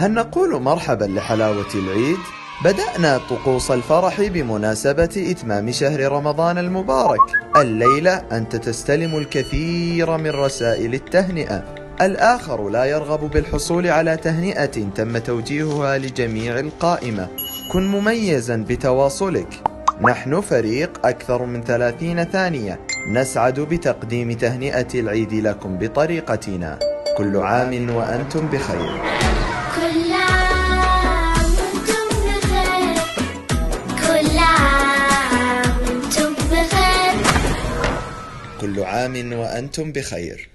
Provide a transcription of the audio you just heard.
هل نقول مرحبا لحلاوة العيد؟ بدأنا طقوس الفرح بمناسبة إتمام شهر رمضان المبارك. الليلة أنت تستلم الكثير من رسائل التهنئة. الآخر لا يرغب بالحصول على تهنئة تم توجيهها لجميع القائمة. كن مميزا بتواصلك. نحن فريق أكثر من ثلاثين ثانية. نسعد بتقديم تهنئة العيد لكم بطريقتنا. كل عام وأنتم بخير. كل عام وأنتم بخير.